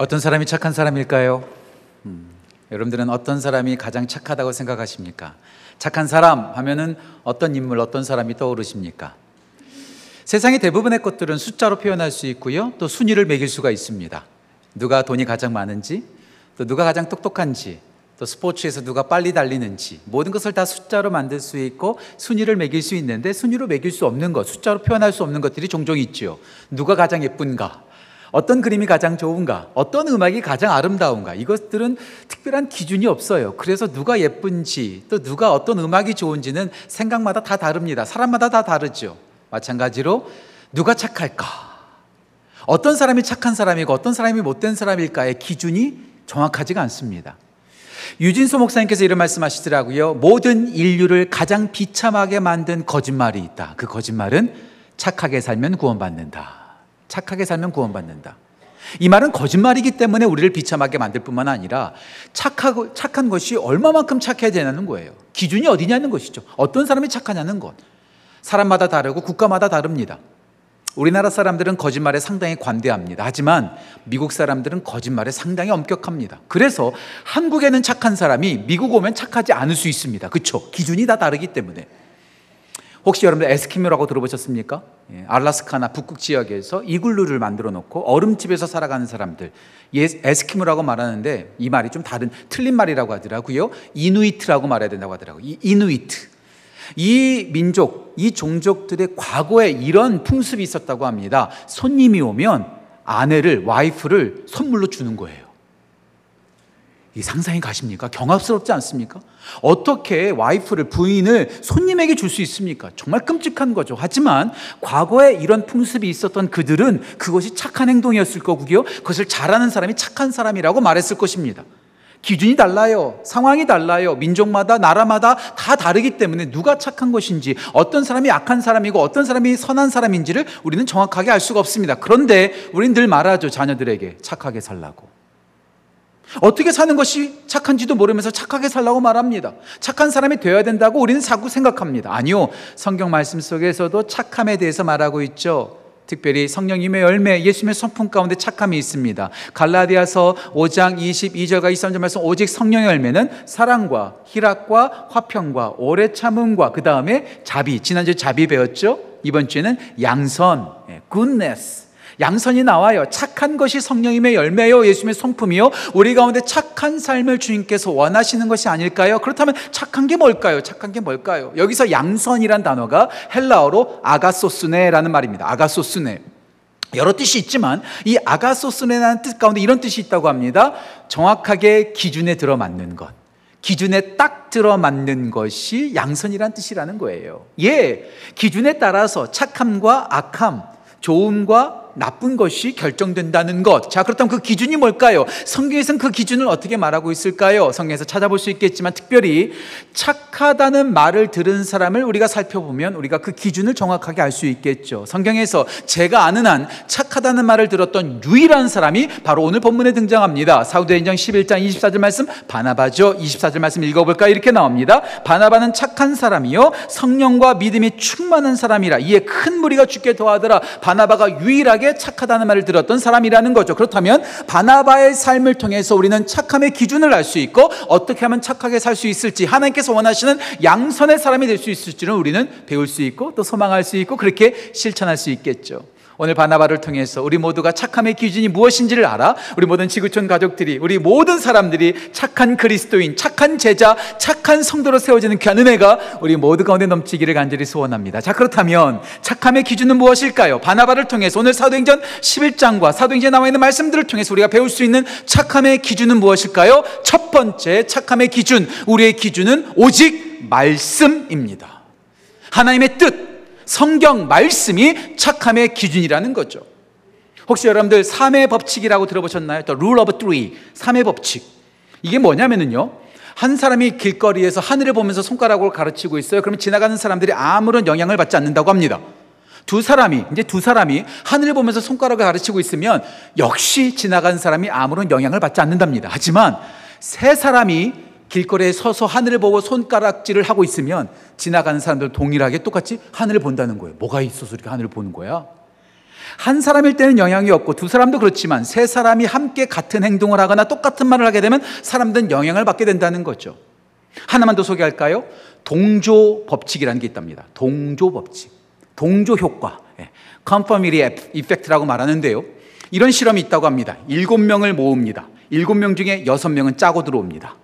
어떤 사람이 착한 사람일까요? 음, 여러분들은 어떤 사람이 가장 착하다고 생각하십니까? 착한 사람 하면은 어떤 인물, 어떤 사람이 떠오르십니까? 세상의 대부분의 것들은 숫자로 표현할 수 있고요. 또 순위를 매길 수가 있습니다. 누가 돈이 가장 많은지, 또 누가 가장 똑똑한지, 또 스포츠에서 누가 빨리 달리는지 모든 것을 다 숫자로 만들 수 있고 순위를 매길 수 있는데 순위로 매길 수 없는 것, 숫자로 표현할 수 없는 것들이 종종 있지요. 누가 가장 예쁜가? 어떤 그림이 가장 좋은가? 어떤 음악이 가장 아름다운가? 이것들은 특별한 기준이 없어요. 그래서 누가 예쁜지 또 누가 어떤 음악이 좋은지는 생각마다 다 다릅니다. 사람마다 다 다르죠. 마찬가지로 누가 착할까? 어떤 사람이 착한 사람이고 어떤 사람이 못된 사람일까의 기준이 정확하지가 않습니다. 유진수 목사님께서 이런 말씀하시더라고요. 모든 인류를 가장 비참하게 만든 거짓말이 있다. 그 거짓말은 착하게 살면 구원받는다. 착하게 살면 구원받는다. 이 말은 거짓말이기 때문에 우리를 비참하게 만들 뿐만 아니라 착하고, 착한 것이 얼마만큼 착해야 되냐는 거예요. 기준이 어디냐는 것이죠. 어떤 사람이 착하냐는 것. 사람마다 다르고 국가마다 다릅니다. 우리나라 사람들은 거짓말에 상당히 관대합니다. 하지만 미국 사람들은 거짓말에 상당히 엄격합니다. 그래서 한국에는 착한 사람이 미국 오면 착하지 않을 수 있습니다. 그렇죠? 기준이 다 다르기 때문에. 혹시 여러분들 에스키모라고 들어보셨습니까? 예, 알라스카나 북극 지역에서 이글루를 만들어 놓고 얼음집에서 살아가는 사람들 예, 에스키모라고 말하는데 이 말이 좀 다른 틀린 말이라고 하더라고요. 이누이트라고 말해야 된다고 하더라고요. 이, 이누이트. 이 민족, 이 종족들의 과거에 이런 풍습이 있었다고 합니다. 손님이 오면 아내를, 와이프를 선물로 주는 거예요. 이 상상이 가십니까? 경합스럽지 않습니까? 어떻게 와이프를, 부인을 손님에게 줄 수 있습니까? 정말 끔찍한 거죠. 하지만 과거에 이런 풍습이 있었던 그들은 그것이 착한 행동이었을 거고요. 그것을 잘하는 사람이 착한 사람이라고 말했을 것입니다. 기준이 달라요. 상황이 달라요. 민족마다, 나라마다 다 다르기 때문에 누가 착한 것인지, 어떤 사람이 악한 사람이고 어떤 사람이 선한 사람인지를 우리는 정확하게 알 수가 없습니다. 그런데 우리는 늘 말하죠. 자녀들에게 착하게 살라고. 어떻게 사는 것이 착한지도 모르면서 착하게 살라고 말합니다. 착한 사람이 되어야 된다고 우리는 자꾸 생각합니다. 아니요. 성경 말씀 속에서도 착함에 대해서 말하고 있죠. 특별히 성령님의 열매, 예수님의 성품 가운데 착함이 있습니다. 갈라디아서 5장 22절과 23절 말씀 오직 성령의 열매는 사랑과 희락과 화평과 오래 참음과 그 다음에 자비. 지난주에 자비 배웠죠? 이번 주에는 양선, goodness. 양선이 나와요. 착한 것이 성령님의 열매요. 예수님의 성품이요. 우리 가운데 착한 삶을 주님께서 원하시는 것이 아닐까요? 그렇다면 착한 게 뭘까요? 착한 게 뭘까요? 여기서 양선이란 단어가 헬라어로 아가소스네라는 말입니다. 아가소스네. 여러 뜻이 있지만 이 아가소스네라는 뜻 가운데 이런 뜻이 있다고 합니다. 정확하게 기준에 들어맞는 것. 기준에 딱 들어맞는 것이 양선이란 뜻이라는 거예요. 예, 기준에 따라서 착함과 악함, 좋음과 나쁜 것이 결정된다는 것. 자, 그렇다면 그 기준이 뭘까요? 성경에서는 그 기준을 어떻게 말하고 있을까요? 성경에서 찾아볼 수 있겠지만 특별히 착하다는 말을 들은 사람을 우리가 살펴보면 우리가 그 기준을 정확하게 알 수 있겠죠. 성경에서 제가 아는 한 착하다는 말을 들었던 유일한 사람이 바로 오늘 본문에 등장합니다. 사도행전 11장 24절 말씀 바나바죠. 24절 말씀 읽어볼까? 이렇게 나옵니다. 바나바는 착한 사람이요. 성령과 믿음이 충만한 사람이라 이에 큰 무리가 죽게 도하더라. 바나바가 유일하게 착하다는 말을 들었던 사람이라는 거죠. 그렇다면 바나바의 삶을 통해서 우리는 착함의 기준을 알 수 있고 어떻게 하면 착하게 살 수 있을지 하나님께서 원하시는 양선의 사람이 될 수 있을지는 우리는 배울 수 있고 또 소망할 수 있고 그렇게 실천할 수 있겠죠. 오늘 바나바를 통해서 우리 모두가 착함의 기준이 무엇인지를 알아 우리 모든 지구촌 가족들이 우리 모든 사람들이 착한 그리스도인, 착한 제자, 착한 성도로 세워지는 귀한 은혜가 우리 모두 가운데 넘치기를 간절히 소원합니다. 자 그렇다면 착함의 기준은 무엇일까요? 바나바를 통해서 오늘 사도행전 11장과 사도행전에 나와 있는 말씀들을 통해서 우리가 배울 수 있는 착함의 기준은 무엇일까요? 첫 번째 착함의 기준, 우리의 기준은 오직 말씀입니다. 하나님의 뜻, 성경 말씀이 착함의 기준이라는 거죠. 혹시 여러분들 3의 법칙이라고 들어보셨나요? The rule of three. 3의 법칙. 이게 뭐냐면은요. 한 사람이 길거리에서 하늘을 보면서 손가락으로 가르치고 있어요. 그러면 지나가는 사람들이 아무런 영향을 받지 않는다고 합니다. 두 사람이, 이제 두 사람이 하늘을 보면서 손가락을 가르치고 있으면 역시 지나가는 사람이 아무런 영향을 받지 않는답니다. 하지만 세 사람이 길거리에 서서 하늘을 보고 손가락질을 하고 있으면 지나가는 사람들 동일하게 똑같이 하늘을 본다는 거예요. 뭐가 있어서 이렇게 하늘을 보는 거야? 한 사람일 때는 영향이 없고 두 사람도 그렇지만 세 사람이 함께 같은 행동을 하거나 똑같은 말을 하게 되면 사람들은 영향을 받게 된다는 거죠. 하나만 더 소개할까요? 동조 법칙이라는 게 있답니다. 동조 법칙. 동조 효과. 예. conformity effect라고 말하는데요. 이런 실험이 있다고 합니다. 일곱 명을 모읍니다. 일곱 명 중에 여섯 명은 짜고 들어옵니다.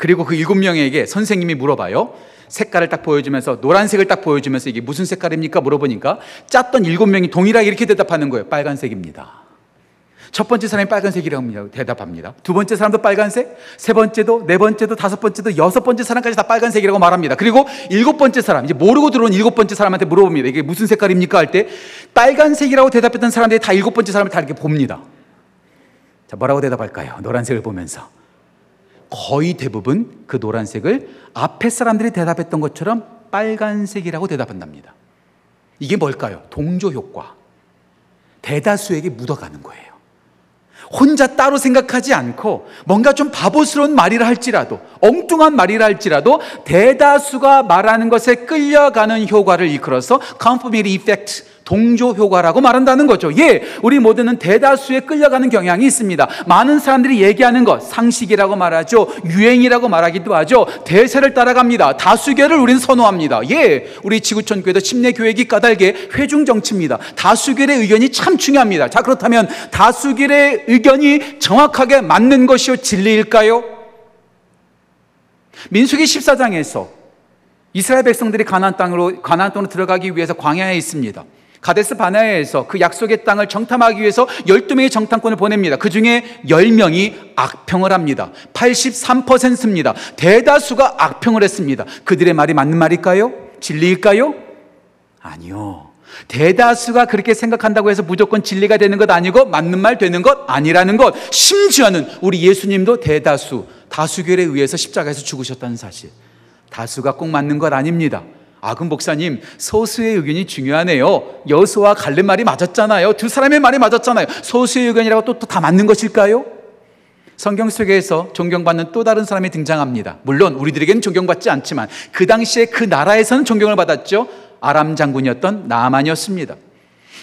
그리고 그 일곱 명에게 선생님이 물어봐요. 색깔을 딱 보여주면서 노란색을 딱 보여주면서 이게 무슨 색깔입니까? 물어보니까 짰던 일곱 명이 동일하게 이렇게 대답하는 거예요. 빨간색입니다. 첫 번째 사람이 빨간색이라고 대답합니다. 두 번째 사람도 빨간색, 세 번째도, 네 번째도, 다섯 번째도, 여섯 번째 사람까지 다 빨간색이라고 말합니다. 그리고 일곱 번째 사람, 이제 모르고 들어온 일곱 번째 사람한테 물어봅니다. 이게 무슨 색깔입니까? 할 때 빨간색이라고 대답했던 사람들이 다 일곱 번째 사람을 다 이렇게 봅니다. 자, 뭐라고 대답할까요? 노란색을 보면서. 거의 대부분 그 노란색을 앞에 사람들이 대답했던 것처럼 빨간색이라고 대답한답니다. 이게 뭘까요? 동조 효과. 대다수에게 묻어가는 거예요. 혼자 따로 생각하지 않고 뭔가 좀 바보스러운 말이라 할지라도 엉뚱한 말이라 할지라도 대다수가 말하는 것에 끌려가는 효과를 이끌어서 conformity effect 동조 효과라고 말한다는 거죠. 예, 우리 모두는 대다수에 끌려가는 경향이 있습니다. 많은 사람들이 얘기하는 것, 상식이라고 말하죠. 유행이라고 말하기도 하죠. 대세를 따라갑니다. 다수계를 우리는 선호합니다. 예, 우리 지구촌 교회도 침례 교육이 까닭에 회중 정치입니다. 다수결의 의견이 참 중요합니다. 자, 그렇다면 다수결의 의견이 정확하게 맞는 것이요 진리일까요? 민수기 14장에서 이스라엘 백성들이 가나안 땅으로 가나안 땅으로 들어가기 위해서 광야에 있습니다. 가데스 바나에서 그 약속의 땅을 정탐하기 위해서 12명의 정탐꾼을 보냅니다. 그 중에 10명이 악평을 합니다. 83%입니다. 대다수가 악평을 했습니다. 그들의 말이 맞는 말일까요? 진리일까요? 아니요. 대다수가 그렇게 생각한다고 해서 무조건 진리가 되는 것 아니고 맞는 말 되는 것 아니라는 것. 심지어는 우리 예수님도 대다수, 다수결에 의해서 십자가에서 죽으셨다는 사실. 다수가 꼭 맞는 것 아닙니다. 아, 그럼 목사님, 소수의 의견이 중요하네요. 여수와 갈렙 말이 맞았잖아요. 두 사람의 말이 맞았잖아요. 소수의 의견이라고 또 다 맞는 것일까요? 성경 속에서 존경받는 또 다른 사람이 등장합니다. 물론 우리들에게는 존경받지 않지만 그 당시에 그 나라에서는 존경을 받았죠. 아람 장군이었던 나만이었습니다.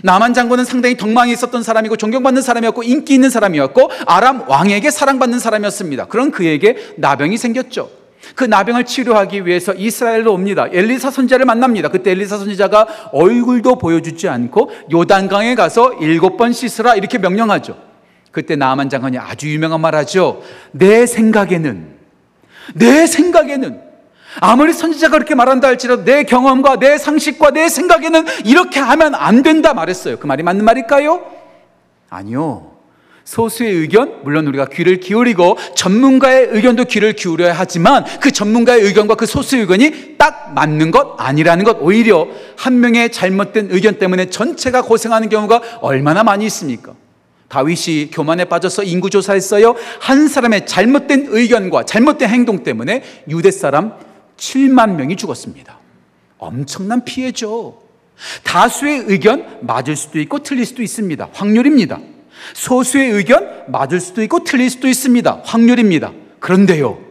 나만 장군은 상당히 덕망이 있었던 사람이고 존경받는 사람이었고 인기 있는 사람이었고 아람 왕에게 사랑받는 사람이었습니다. 그런 그에게 나병이 생겼죠. 그 나병을 치료하기 위해서 이스라엘로 옵니다. 엘리사 선지자를 만납니다. 그때 엘리사 선지자가 얼굴도 보여주지 않고 요단강에 가서 일곱 번 씻으라 이렇게 명령하죠. 그때 나만 장관이 아주 유명한 말 하죠. 내 생각에는, 내 생각에는 아무리 선지자가 그렇게 말한다 할지라도 내 경험과 내 상식과 내 생각에는 이렇게 하면 안 된다 말했어요. 그 말이 맞는 말일까요? 아니요. 소수의 의견, 물론 우리가 귀를 기울이고 전문가의 의견도 귀를 기울여야 하지만 그 전문가의 의견과 그 소수의 의견이 딱 맞는 것 아니라는 것 오히려 한 명의 잘못된 의견 때문에 전체가 고생하는 경우가 얼마나 많이 있습니까? 다윗이 교만에 빠져서 인구조사했어요. 한 사람의 잘못된 의견과 잘못된 행동 때문에 유대 사람 7만 명이 죽었습니다. 엄청난 피해죠. 다수의 의견 맞을 수도 있고 틀릴 수도 있습니다. 확률입니다. 소수의 의견 맞을 수도 있고 틀릴 수도 있습니다. 확률입니다. 그런데요.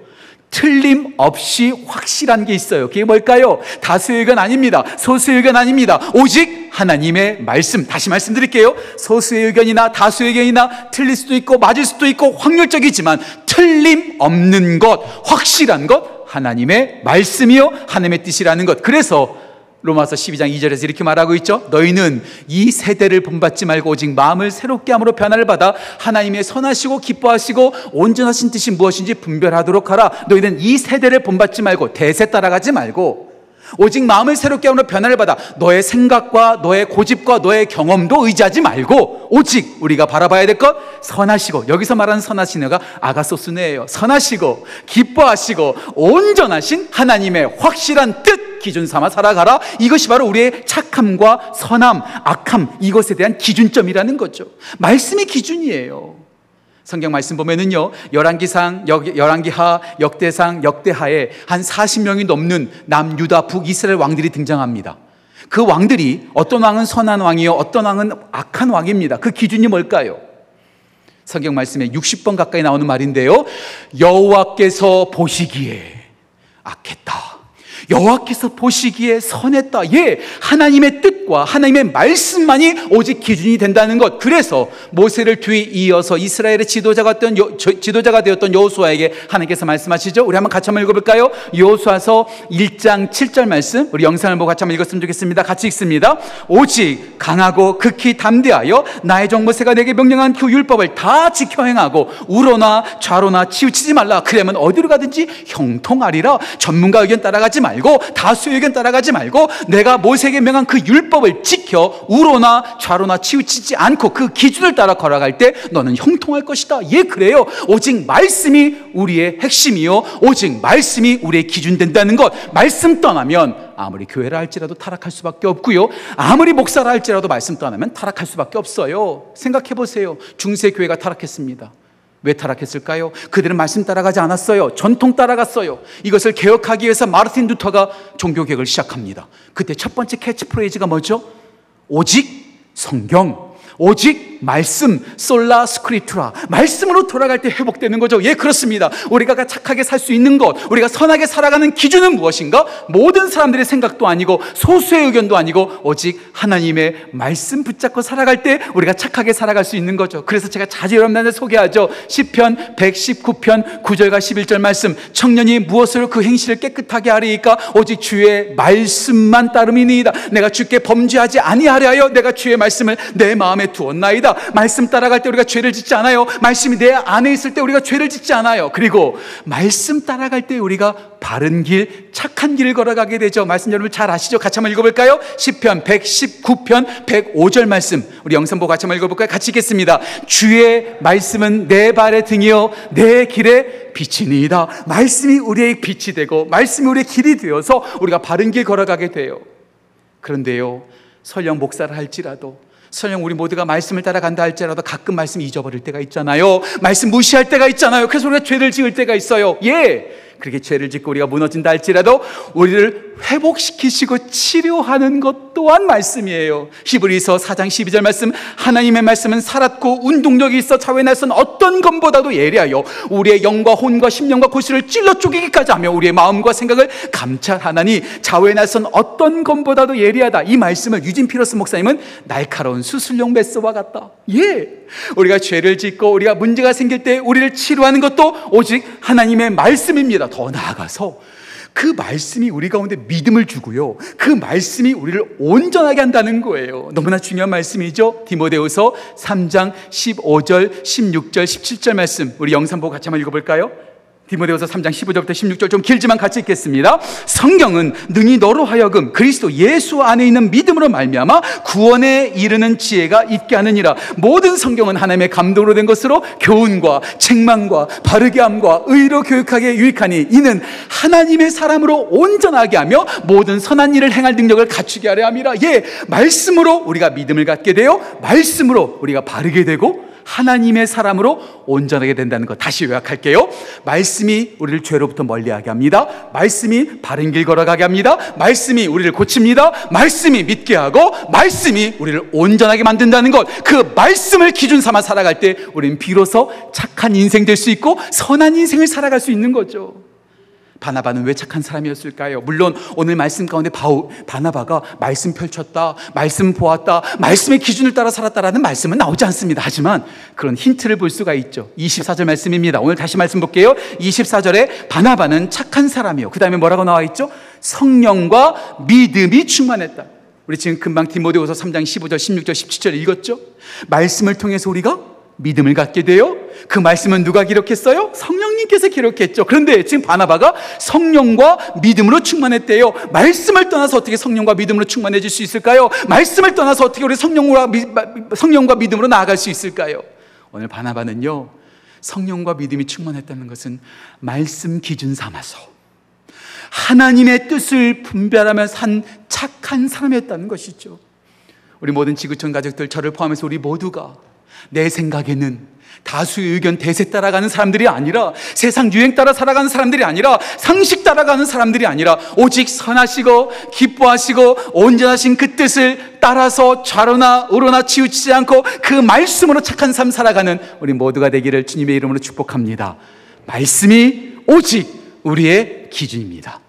틀림없이 확실한 게 있어요. 그게 뭘까요? 다수의 의견 아닙니다. 소수의 의견 아닙니다. 오직 하나님의 말씀. 다시 말씀드릴게요. 소수의 의견이나 다수의 의견이나 틀릴 수도 있고 맞을 수도 있고 확률적이지만 틀림없는 것, 확실한 것, 하나님의 말씀이요. 하나님의 뜻이라는 것. 그래서 로마서 12장 2절에서 이렇게 말하고 있죠. 너희는 이 세대를 본받지 말고 오직 마음을 새롭게 함으로 변화를 받아 하나님의 선하시고 기뻐하시고 온전하신 뜻이 무엇인지 분별하도록 하라. 너희는 이 세대를 본받지 말고 대세 따라가지 말고 오직 마음을 새롭게 함으로 변화를 받아 너의 생각과 너의 고집과 너의 경험도 의지하지 말고 오직 우리가 바라봐야 될 것 선하시고 여기서 말하는 선하신 애가 아가소스네예요. 선하시고 기뻐하시고 온전하신 하나님의 확실한 뜻 기준 삼아 살아가라. 이것이 바로 우리의 착함과 선함, 악함 이것에 대한 기준점이라는 거죠. 말씀이 기준이에요. 성경 말씀 보면은요, 열왕기상, 열왕기하, 역대상, 역대하에 한 40명이 넘는 남유다 북이스라엘 왕들이 등장합니다. 그 왕들이 어떤 왕은 선한 왕이요, 어떤 왕은 악한 왕입니다. 그 기준이 뭘까요? 성경 말씀에 60번 가까이 나오는 말인데요. 여호와께서 보시기에 악했다. 여호와께서 보시기에 선했다. 예, 하나님의 뜻 계획과 하나님의 말씀만이 오직 기준이 된다는 것. 그래서 모세를 뒤 이어서 이스라엘의 지도자가 되었던 여, 지도자가 되었던 여호수아에게 하나님께서 말씀하시죠. 우리 한번 같이 한번 읽어볼까요? 여호수아서 1장 7절 말씀. 우리 영상을 보고 같이 한번 읽었으면 좋겠습니다. 같이 읽습니다. 오직 강하고 극히 담대하여 나의 종 모세가 내게 명령한 그 율법을 다 지켜 행하고 우로나 좌로나 치우치지 말라. 그러면 어디로 가든지 형통하리라. 전문가 의견 따라가지 말고 다수 의견 따라가지 말고 내가 모세에게 명한 그 율법 을 지켜 우로나 좌로나 치우치지 않고 그 기준을 따라 걸어갈 때 너는 형통할 것이다. 예, 그래요. 오직 말씀이 우리의 핵심이요. 오직 말씀이 우리의 기준 된다는 것. 말씀 떠나면 아무리 교회라 할지라도 타락할 수밖에 없고요. 아무리 목사라 할지라도 말씀 떠나면 타락할 수밖에 없어요. 생각해 보세요. 중세 교회가 타락했습니다. 왜 타락했을까요? 그들은 말씀 따라가지 않았어요. 전통 따라갔어요. 이것을 개혁하기 위해서 마르틴 루터가 종교 개혁을 시작합니다. 그때 첫 번째 캐치프레이즈가 뭐죠? 오직 성경. 오직 말씀, Sola Scriptura. 말씀으로 돌아갈 때 회복되는 거죠. 예, 그렇습니다. 우리가 착하게 살 수 있는 것, 우리가 선하게 살아가는 기준은 무엇인가? 모든 사람들의 생각도 아니고, 소수의 의견도 아니고, 오직 하나님의 말씀 붙잡고 살아갈 때 우리가 착하게 살아갈 수 있는 거죠. 그래서 제가 자주 여러분한테 소개하죠. 시편 119편 9절과 11절 말씀. 청년이 무엇으로 그 행실을 깨끗하게 하리이까? 오직 주의 말씀만 따름이니이다. 내가 주께 범죄하지 아니하려 하여 내가 주의 말씀을 내 마음에 두었나이다. 말씀 따라갈 때 우리가 죄를 짓지 않아요. 말씀이 내 안에 있을 때 우리가 죄를 짓지 않아요. 그리고 말씀 따라갈 때 우리가 바른 길, 착한 길을 걸어가게 되죠. 말씀 여러분 잘 아시죠? 같이 한번 읽어볼까요? 10편, 119편, 105절 말씀. 우리 영상 보고 같이 한번 읽어볼까요? 같이 읽겠습니다. 주의 말씀은 내 발의 등이요, 내 길의 빛이니이다. 말씀이 우리의 빛이 되고, 말씀이 우리의 길이 되어서 우리가 바른 길 걸어가게 돼요. 그런데요, 설령 목사를 할지라도 설령 우리 모두가 말씀을 따라간다 할지라도 가끔 말씀 잊어버릴 때가 있잖아요. 말씀 무시할 때가 있잖아요. 그래서 우리가 죄를 지을 때가 있어요. 예. 그렇게 죄를 짓고 우리가 무너진다 할지라도 우리를 회복시키시고 치료하는 것 또한 말씀이에요. 히브리서 4장 12절 말씀 하나님의 말씀은 살았고 운동력이 있어 자외 날선 어떤 검보다도 예리하여 우리의 영과 혼과 심령과 고시를 찔러 쪼개기까지 하며 우리의 마음과 생각을 감찰하나니 자외 날선 어떤 검보다도 예리하다. 이 말씀을 유진 피러스 목사님은 날카로운 수술용 메스와 같다. 예. 우리가 죄를 짓고 우리가 문제가 생길 때 우리를 치료하는 것도 오직 하나님의 말씀입니다. 더 나아가서 그 말씀이 우리 가운데 믿음을 주고요. 그 말씀이 우리를 온전하게 한다는 거예요. 너무나 중요한 말씀이죠. 디모데후서 3장 15절, 16절, 17절 말씀. 우리 영상 보고 같이 한번 읽어 볼까요? 디모데후서 3장 15절부터 16절 좀 길지만 같이 읽겠습니다. 성경은 능히 너로 하여금 그리스도 예수 안에 있는 믿음으로 말미암아 구원에 이르는 지혜가 있게 하느니라. 모든 성경은 하나님의 감동으로 된 것으로 교훈과 책망과 바르게 함과 의로 교육하게 유익하니 이는 하나님의 사람으로 온전하게 하며 모든 선한 일을 행할 능력을 갖추게 하려 함이라. 예, 말씀으로 우리가 믿음을 갖게 되어 말씀으로 우리가 바르게 되고 하나님의 사람으로 온전하게 된다는 것 다시 요약할게요. 말씀이 우리를 죄로부터 멀리하게 합니다. 말씀이 바른 길 걸어가게 합니다. 말씀이 우리를 고칩니다. 말씀이 믿게 하고 말씀이 우리를 온전하게 만든다는 것. 그 말씀을 기준 삼아 살아갈 때 우리는 비로소 착한 인생 될 수 있고 선한 인생을 살아갈 수 있는 거죠. 바나바는 왜 착한 사람이었을까요? 물론 오늘 말씀 가운데 바우, 바나바가 말씀 펼쳤다, 말씀 보았다, 말씀의 기준을 따라 살았다라는 말씀은 나오지 않습니다. 하지만 그런 힌트를 볼 수가 있죠. 24절 말씀입니다. 오늘 다시 말씀 볼게요. 24절에 바나바는 착한 사람이요. 그 다음에 뭐라고 나와 있죠? 성령과 믿음이 충만했다. 우리 지금 금방 디모데후서 3장 15절, 16절, 17절 읽었죠? 말씀을 통해서 우리가 믿음을 갖게 돼요. 그 말씀은 누가 기록했어요? 성령님께서 기록했죠. 그런데 지금 바나바가 성령과 믿음으로 충만했대요. 말씀을 떠나서 어떻게 성령과 믿음으로 충만해질 수 있을까요? 말씀을 떠나서 어떻게 우리 성령과, 성령과 믿음으로 나아갈 수 있을까요? 오늘 바나바는요, 성령과 믿음이 충만했다는 것은 말씀 기준 삼아서 하나님의 뜻을 분별하며 산 착한 사람이었다는 것이죠. 우리 모든 지구촌 가족들, 저를 포함해서 우리 모두가 내 생각에는 다수의 의견 대세 따라가는 사람들이 아니라 세상 유행 따라 살아가는 사람들이 아니라 상식 따라가는 사람들이 아니라 오직 선하시고 기뻐하시고 온전하신 그 뜻을 따라서 좌로나 우로나 치우치지 않고 그 말씀으로 착한 삶 살아가는 우리 모두가 되기를 주님의 이름으로 축복합니다. 말씀이 오직 우리의 기준입니다.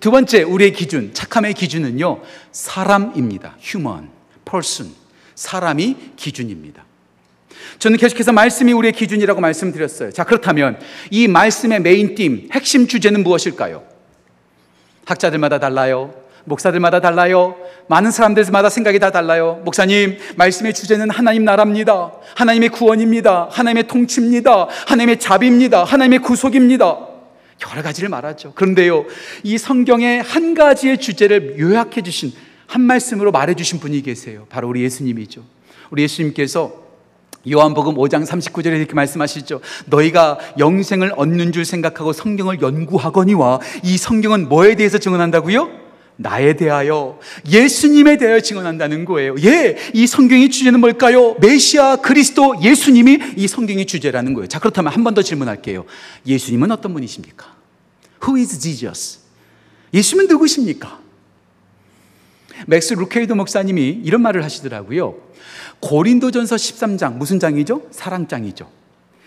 두 번째, 우리의 기준, 착함의 기준은요, 사람입니다. human, person. 사람이 기준입니다. 저는 계속해서 말씀이 우리의 기준이라고 말씀드렸어요. 자, 그렇다면 이 말씀의 메인 팀, 핵심 주제는 무엇일까요? 학자들마다 달라요. 목사들마다 달라요. 많은 사람들마다 생각이 다 달라요. 목사님, 말씀의 주제는 하나님 나라입니다. 하나님의 구원입니다. 하나님의 통치입니다. 하나님의 자비입니다. 하나님의 구속입니다. 여러 가지를 말하죠. 그런데요, 이 성경의 한 가지의 주제를 요약해 주신 한 말씀으로 말해 주신 분이 계세요. 바로 우리 예수님이죠. 우리 예수님께서 요한복음 5장 39절에 이렇게 말씀하시죠. 너희가 영생을 얻는 줄 생각하고 성경을 연구하거니와 이 성경은 뭐에 대해서 증언한다고요? 나에 대하여 예수님에 대하여 증언한다는 거예요. 예, 이 성경의 주제는 뭘까요? 메시아 그리스도 예수님이 이 성경의 주제라는 거예요. 자, 그렇다면 한 번 더 질문할게요. 예수님은 어떤 분이십니까? Who is Jesus? 예수님은 누구십니까? 맥스 루케이도 목사님이 이런 말을 하시더라고요. 고린도전서 13장 무슨 장이죠? 사랑장이죠.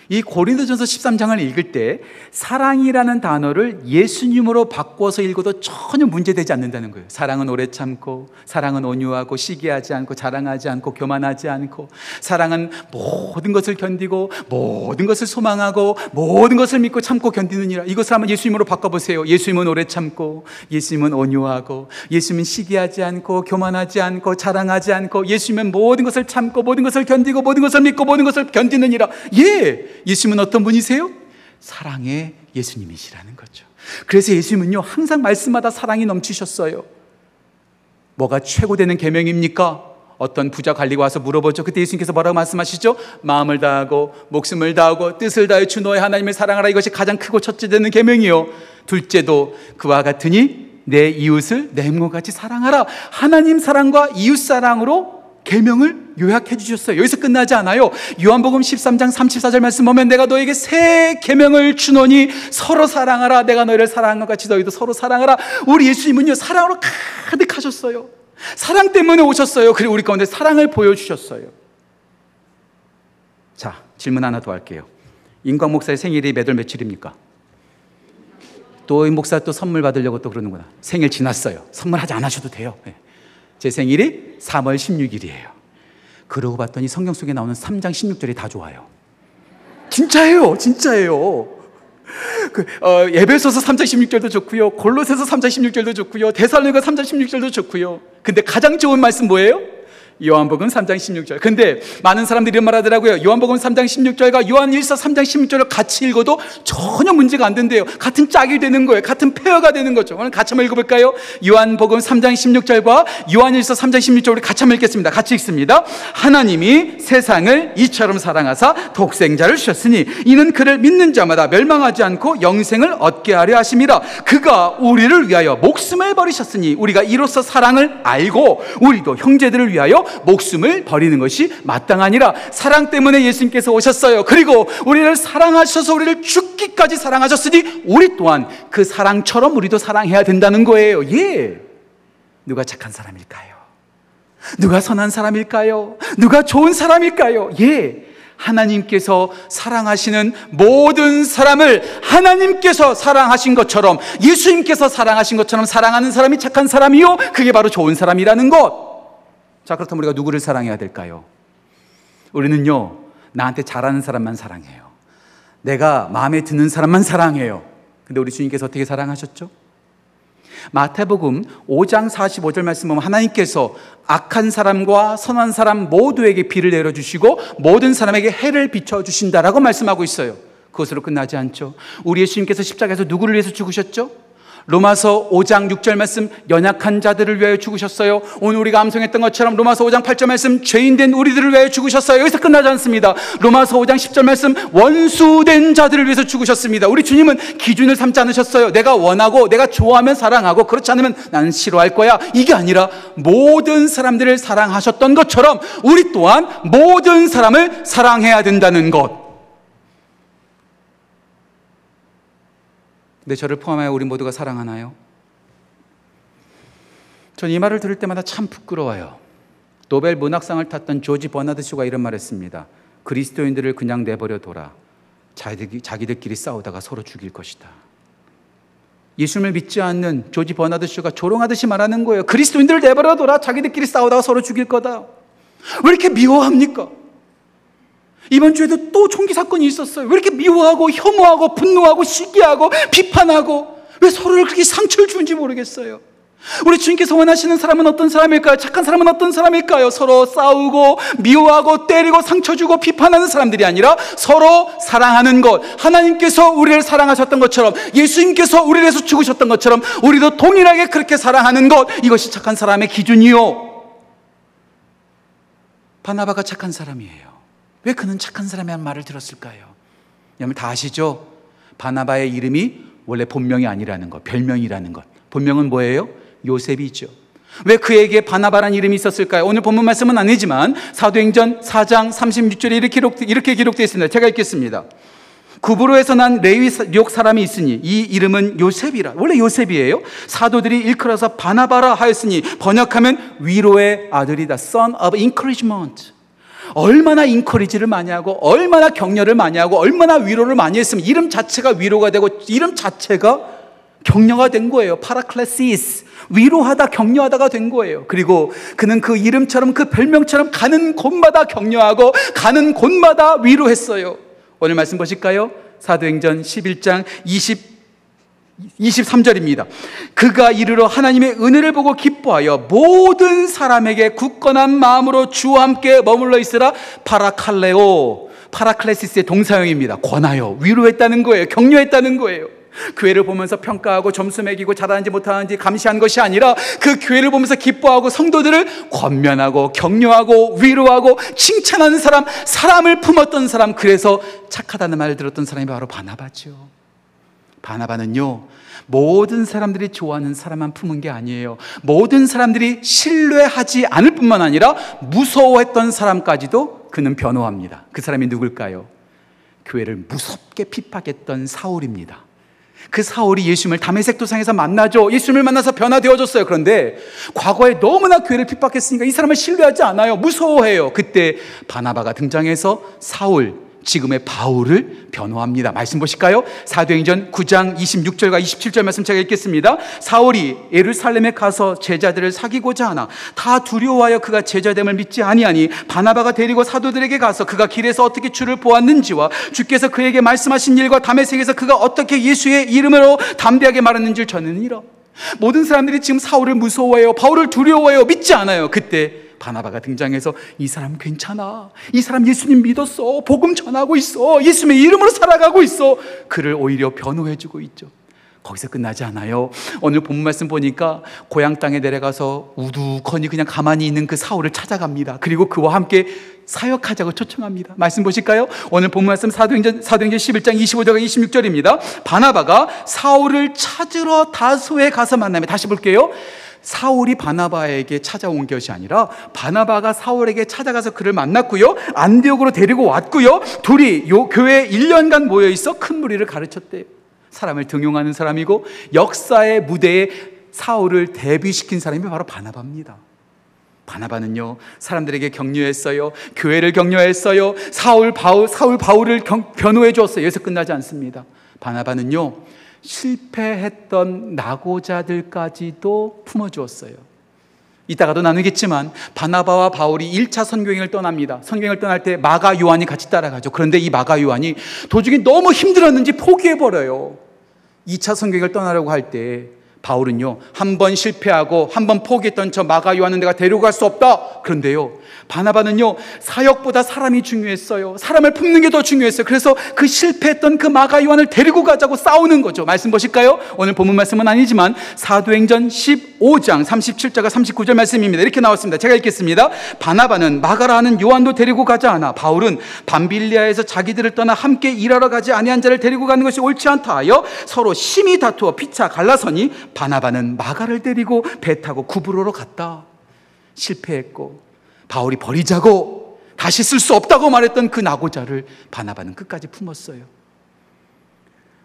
이 고린도전서 13장을 읽을 때 사랑이라는 단어를 예수님으로 바꿔서 읽어도 전혀 문제되지 않는다는 거예요. 사랑은 오래 참고, 사랑은 온유하고, 시기하지 않고, 자랑하지 않고, 교만하지 않고, 사랑은 모든 것을 견디고, 모든 것을 소망하고, 모든 것을 믿고 참고 견디느니라. 이것을 한번 예수님으로 바꿔 보세요. 예수님은 오래 참고, 예수님은 온유하고, 예수님은 시기하지 않고, 교만하지 않고, 자랑하지 않고, 예수님은 모든 것을 참고, 모든 것을 견디고, 모든 것을 믿고, 모든 것을 견디느니라. 예! 예수님은 어떤 분이세요? 사랑의 예수님이시라는 거죠. 그래서 예수님은요, 항상 말씀마다 사랑이 넘치셨어요. 뭐가 최고 되는 계명입니까? 어떤 부자 관리가 와서 물어보죠. 그때 예수님께서 뭐라고 말씀하시죠? 마음을 다하고 목숨을 다하고 뜻을 다해 주 너의 하나님을 사랑하라 이것이 가장 크고 첫째 되는 계명이요. 둘째도 그와 같으니 내 이웃을 내 몸과 같이 사랑하라. 하나님 사랑과 이웃 사랑으로 계명을 요약해 주셨어요. 여기서 끝나지 않아요. 요한복음 13장 34절 말씀 보면 내가 너에게 새 계명을 주노니 서로 사랑하라. 내가 너희를 사랑한 것 같이 너희도 서로 사랑하라. 우리 예수님은요 사랑으로 가득하셨어요. 사랑 때문에 오셨어요. 그리고 우리 가운데 사랑을 보여 주셨어요. 자 질문 하나 더 할게요. 인광 목사의 생일이 몇월 며칠입니까? 또 이 목사 또 선물 받으려고 또 그러는구나. 생일 지났어요. 선물하지 않으셔도 돼요. 네. 제 생일이 3월 16일이에요. 그러고 봤더니 성경 속에 나오는 3장 16절이 다 좋아요. 진짜예요. 진짜예요. 그, 어, 에베소서 3장 16절도 좋고요. 골로새서 3장 16절도 좋고요. 대살로니가 3장 16절도 좋고요. 근데 가장 좋은 말씀 뭐예요? 요한복음 3장 16절. 근데 많은 사람들이 이런 말 하더라고요. 요한복음 3장 16절과 요한 1서 3장 16절을 같이 읽어도 전혀 문제가 안 된대요. 같은 짝이 되는 거예요. 같은 페어가 되는 거죠. 오늘 같이 한번 읽어볼까요? 요한복음 3장 16절과 요한 1서 3장 16절 우리 같이 한번 읽겠습니다. 같이 읽습니다. 하나님이 세상을 이처럼 사랑하사 독생자를 주셨으니 이는 그를 믿는 자마다 멸망하지 않고 영생을 얻게 하려 하심이라. 그가 우리를 위하여 목숨을 버리셨으니 우리가 이로써 사랑을 알고 우리도 형제들을 위하여 목숨을 버리는 것이 마땅하니라. 사랑 때문에 예수님께서 오셨어요. 그리고 우리를 사랑하셔서 우리를 죽기까지 사랑하셨으니 우리 또한 그 사랑처럼 우리도 사랑해야 된다는 거예요. 예. 누가 착한 사람일까요? 누가 선한 사람일까요? 누가 좋은 사람일까요? 예. 하나님께서 사랑하시는 모든 사람을 하나님께서 사랑하신 것처럼 예수님께서 사랑하신 것처럼 사랑하는 사람이 착한 사람이요. 그게 바로 좋은 사람이라는 것. 자, 그렇다면 우리가 누구를 사랑해야 될까요? 우리는요, 나한테 잘하는 사람만 사랑해요. 내가 마음에 드는 사람만 사랑해요. 근데 우리 주님께서 어떻게 사랑하셨죠? 마태복음 5장 45절 말씀 보면 하나님께서 악한 사람과 선한 사람 모두에게 비를 내려주시고 모든 사람에게 해를 비춰주신다라고 말씀하고 있어요. 그것으로 끝나지 않죠. 우리 예수님께서 십자가에서 누구를 위해서 죽으셨죠? 로마서 5장 6절 말씀 연약한 자들을 위하여 죽으셨어요. 오늘 우리가 암송했던 것처럼 로마서 5장 8절 말씀 죄인된 우리들을 위하여 죽으셨어요. 여기서 끝나지 않습니다. 로마서 5장 10절 말씀 원수된 자들을 위해서 죽으셨습니다. 우리 주님은 기준을 삼지 않으셨어요. 내가 원하고 내가 좋아하면 사랑하고 그렇지 않으면 나는 싫어할 거야. 이게 아니라 모든 사람들을 사랑하셨던 것처럼 우리 또한 모든 사람을 사랑해야 된다는 것. 근데 저를 포함하여 우리 모두가 사랑하나요? 전 이 말을 들을 때마다 참 부끄러워요. 노벨 문학상을 탔던 조지 버나드 쇼가 이런 말 했습니다. 그리스도인들을 그냥 내버려 둬라. 자기들, 자기들 끼리 싸우다가 서로 죽일 것이다. 예수님을 믿지 않는 조지 버나드 쇼가 조롱하듯이 말하는 거예요. 그리스도인들을 내버려 둬라. 자기들끼리 싸우다가 서로 죽일 거다. 왜 이렇게 미워합니까? 이번 주에도 또 총기 사건이 있었어요. 왜 이렇게 미워하고 혐오하고 분노하고 시기하고 비판하고 왜 서로를 그렇게 상처를 주는지 모르겠어요. 우리 주님께서 원하시는 사람은 어떤 사람일까요? 착한 사람은 어떤 사람일까요? 서로 싸우고 미워하고 때리고 상처 주고 비판하는 사람들이 아니라 서로 사랑하는 것. 하나님께서 우리를 사랑하셨던 것처럼 예수님께서 우리를 위해서 죽으셨던 것처럼 우리도 동일하게 그렇게 사랑하는 것. 이것이 착한 사람의 기준이요. 바나바가 착한 사람이에요. 왜 그는 착한 사람이라는 말을 들었을까요? 여러분 다 아시죠? 바나바의 이름이 원래 본명이 아니라는 것, 별명이라는 것. 본명은 뭐예요? 요셉이죠. 왜 그에게 바나바란 이름이 있었을까요? 오늘 본문 말씀은 아니지만 사도행전 4장 36절에 이렇게, 기록, 이렇게 기록되어 있습니다. 제가 읽겠습니다. 구브로에서 난 레위 족 사람이 있으니 이 이름은 요셉이라. 원래 요셉이에요. 사도들이 일컬어서 바나바라 하였으니 번역하면 위로의 아들이다. Son of encouragement. 얼마나 인커리지를 많이 하고 얼마나 격려를 많이 하고 얼마나 위로를 많이 했으면 이름 자체가 위로가 되고 이름 자체가 격려가 된 거예요. 파라클레시스. 위로하다 격려하다가 된 거예요. 그리고 그는 그 이름처럼 그 별명처럼 가는 곳마다 격려하고 가는 곳마다 위로했어요. 오늘 말씀 보실까요? 사도행전 11장 20 23절입니다. 그가 이르러 하나님의 은혜를 보고 기뻐하여 모든 사람에게 굳건한 마음으로 주와 함께 머물러 있으라 파라칼레오 파라클레시스의 동사형입니다. 권하여 위로했다는 거예요. 격려했다는 거예요. 교회를 보면서 평가하고 점수 매기고 잘하는지 못하는지 감시한 것이 아니라 그 교회를 보면서 기뻐하고 성도들을 권면하고 격려하고 위로하고 칭찬하는 사람, 사람을 품었던 사람, 그래서 착하다는 말을 들었던 사람이 바로 바나바죠. 바나바는요, 모든 사람들이 좋아하는 사람만 품은 게 아니에요. 모든 사람들이 신뢰하지 않을 뿐만 아니라 무서워했던 사람까지도 그는 변호합니다. 그 사람이 누굴까요? 교회를 무섭게 핍박했던 사울입니다. 그 사울이 예수님을 담에색 도상에서 만나죠. 예수님을 만나서 변화되어졌어요. 그런데 과거에 너무나 교회를 핍박했으니까 이 사람을 신뢰하지 않아요. 무서워해요. 그때 바나바가 등장해서 사울, 지금의 바울을 변호합니다. 말씀 보실까요? 사도행전 9장 26절과 27절 말씀 제가 읽겠습니다. 사울이 예루살렘에 가서 제자들을 사귀고자 하나 다 두려워하여 그가 제자됨을 믿지 아니하니 바나바가 데리고 사도들에게 가서 그가 길에서 어떻게 주를 보았는지와 주께서 그에게 말씀하신 일과 담에색에서 그가 어떻게 예수의 이름으로 담대하게 말했는지를 전하니라. 모든 사람들이 지금 사울을 무서워해요. 바울을 두려워해요. 믿지 않아요. 그때 바나바가 등장해서 이 사람 괜찮아. 이 사람 예수님 믿었어. 복음 전하고 있어. 예수님의 이름으로 살아가고 있어. 그를 오히려 변호해주고 있죠. 거기서 끝나지 않아요. 오늘 본 말씀 보니까 고향 땅에 내려가서 우두커니 그냥 가만히 있는 그 사울을 찾아갑니다. 그리고 그와 함께 사역하자고 초청합니다. 말씀 보실까요? 오늘 본 말씀 사도행전 사도행전 11장 25절과 26절입니다. 바나바가 사울을 찾으러 다소에 가서 만나면 다시 볼게요. 사울이 바나바에게 찾아온 것이 아니라 바나바가 사울에게 찾아가서 그를 만났고요. 안디옥으로 데리고 왔고요. 둘이 요 교회에 1년간 모여 있어 큰 무리를 가르쳤대요. 사람을 등용하는 사람이고 역사의 무대에 사울을 데뷔시킨 사람이 바로 바나바입니다. 바나바는요 사람들에게 격려했어요 교회를 격려했어요 사울 바울 사울 바울을 경, 변호해 주었어요 여기서 끝나지 않습니다 바나바는요 실패했던 낙오자들까지도 품어주었어요. 이따가도 나누겠지만 바나바와 바울이 1차 선교행을 떠납니다. 선교행을 떠날 때 마가 요한이 같이 따라가죠. 그런데 이 마가 요한이 도중에 너무 힘들었는지 포기해버려요. 2차 선교행을 떠나려고 할 때 바울은요, 한 번 실패하고 한 번 포기했던 저 마가 요한은 내가 데려갈 수 없다. 그런데요, 바나바는요, 사역보다 사람이 중요했어요. 사람을 품는 게 더 중요했어요. 그래서 그 실패했던 그 마가 요한을 데리고 가자고 싸우는 거죠. 말씀 보실까요? 오늘 본문 말씀은 아니지만 사도행전 15장 37절과 39절 말씀입니다. 이렇게 나왔습니다. 제가 읽겠습니다. 바나바는 마가라 하는 요한도 데리고 가자 하나 바울은 밤빌리아에서 자기들을 떠나 함께 일하러 가지 아니한 자를 데리고 가는 것이 옳지 않다 하여 서로 심히 다투어 피차 갈라서니 바나바는 마가를 데리고 배 타고 구브로로 갔다. 실패했고 바울이 버리자고 다시 쓸 수 없다고 말했던 그 나고자를 바나바는 끝까지 품었어요.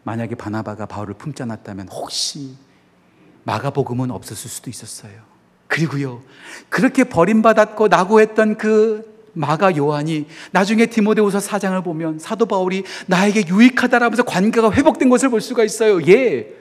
만약에 바나바가 바울을 품지 않았다면 혹시 마가복음은 없었을 수도 있었어요. 그리고요, 그렇게 버림받았고 낙오했던 그 마가 요한이 나중에 디모데후서 4장을 보면 사도 바울이 나에게 유익하다라면서 관계가 회복된 것을 볼 수가 있어요. 예.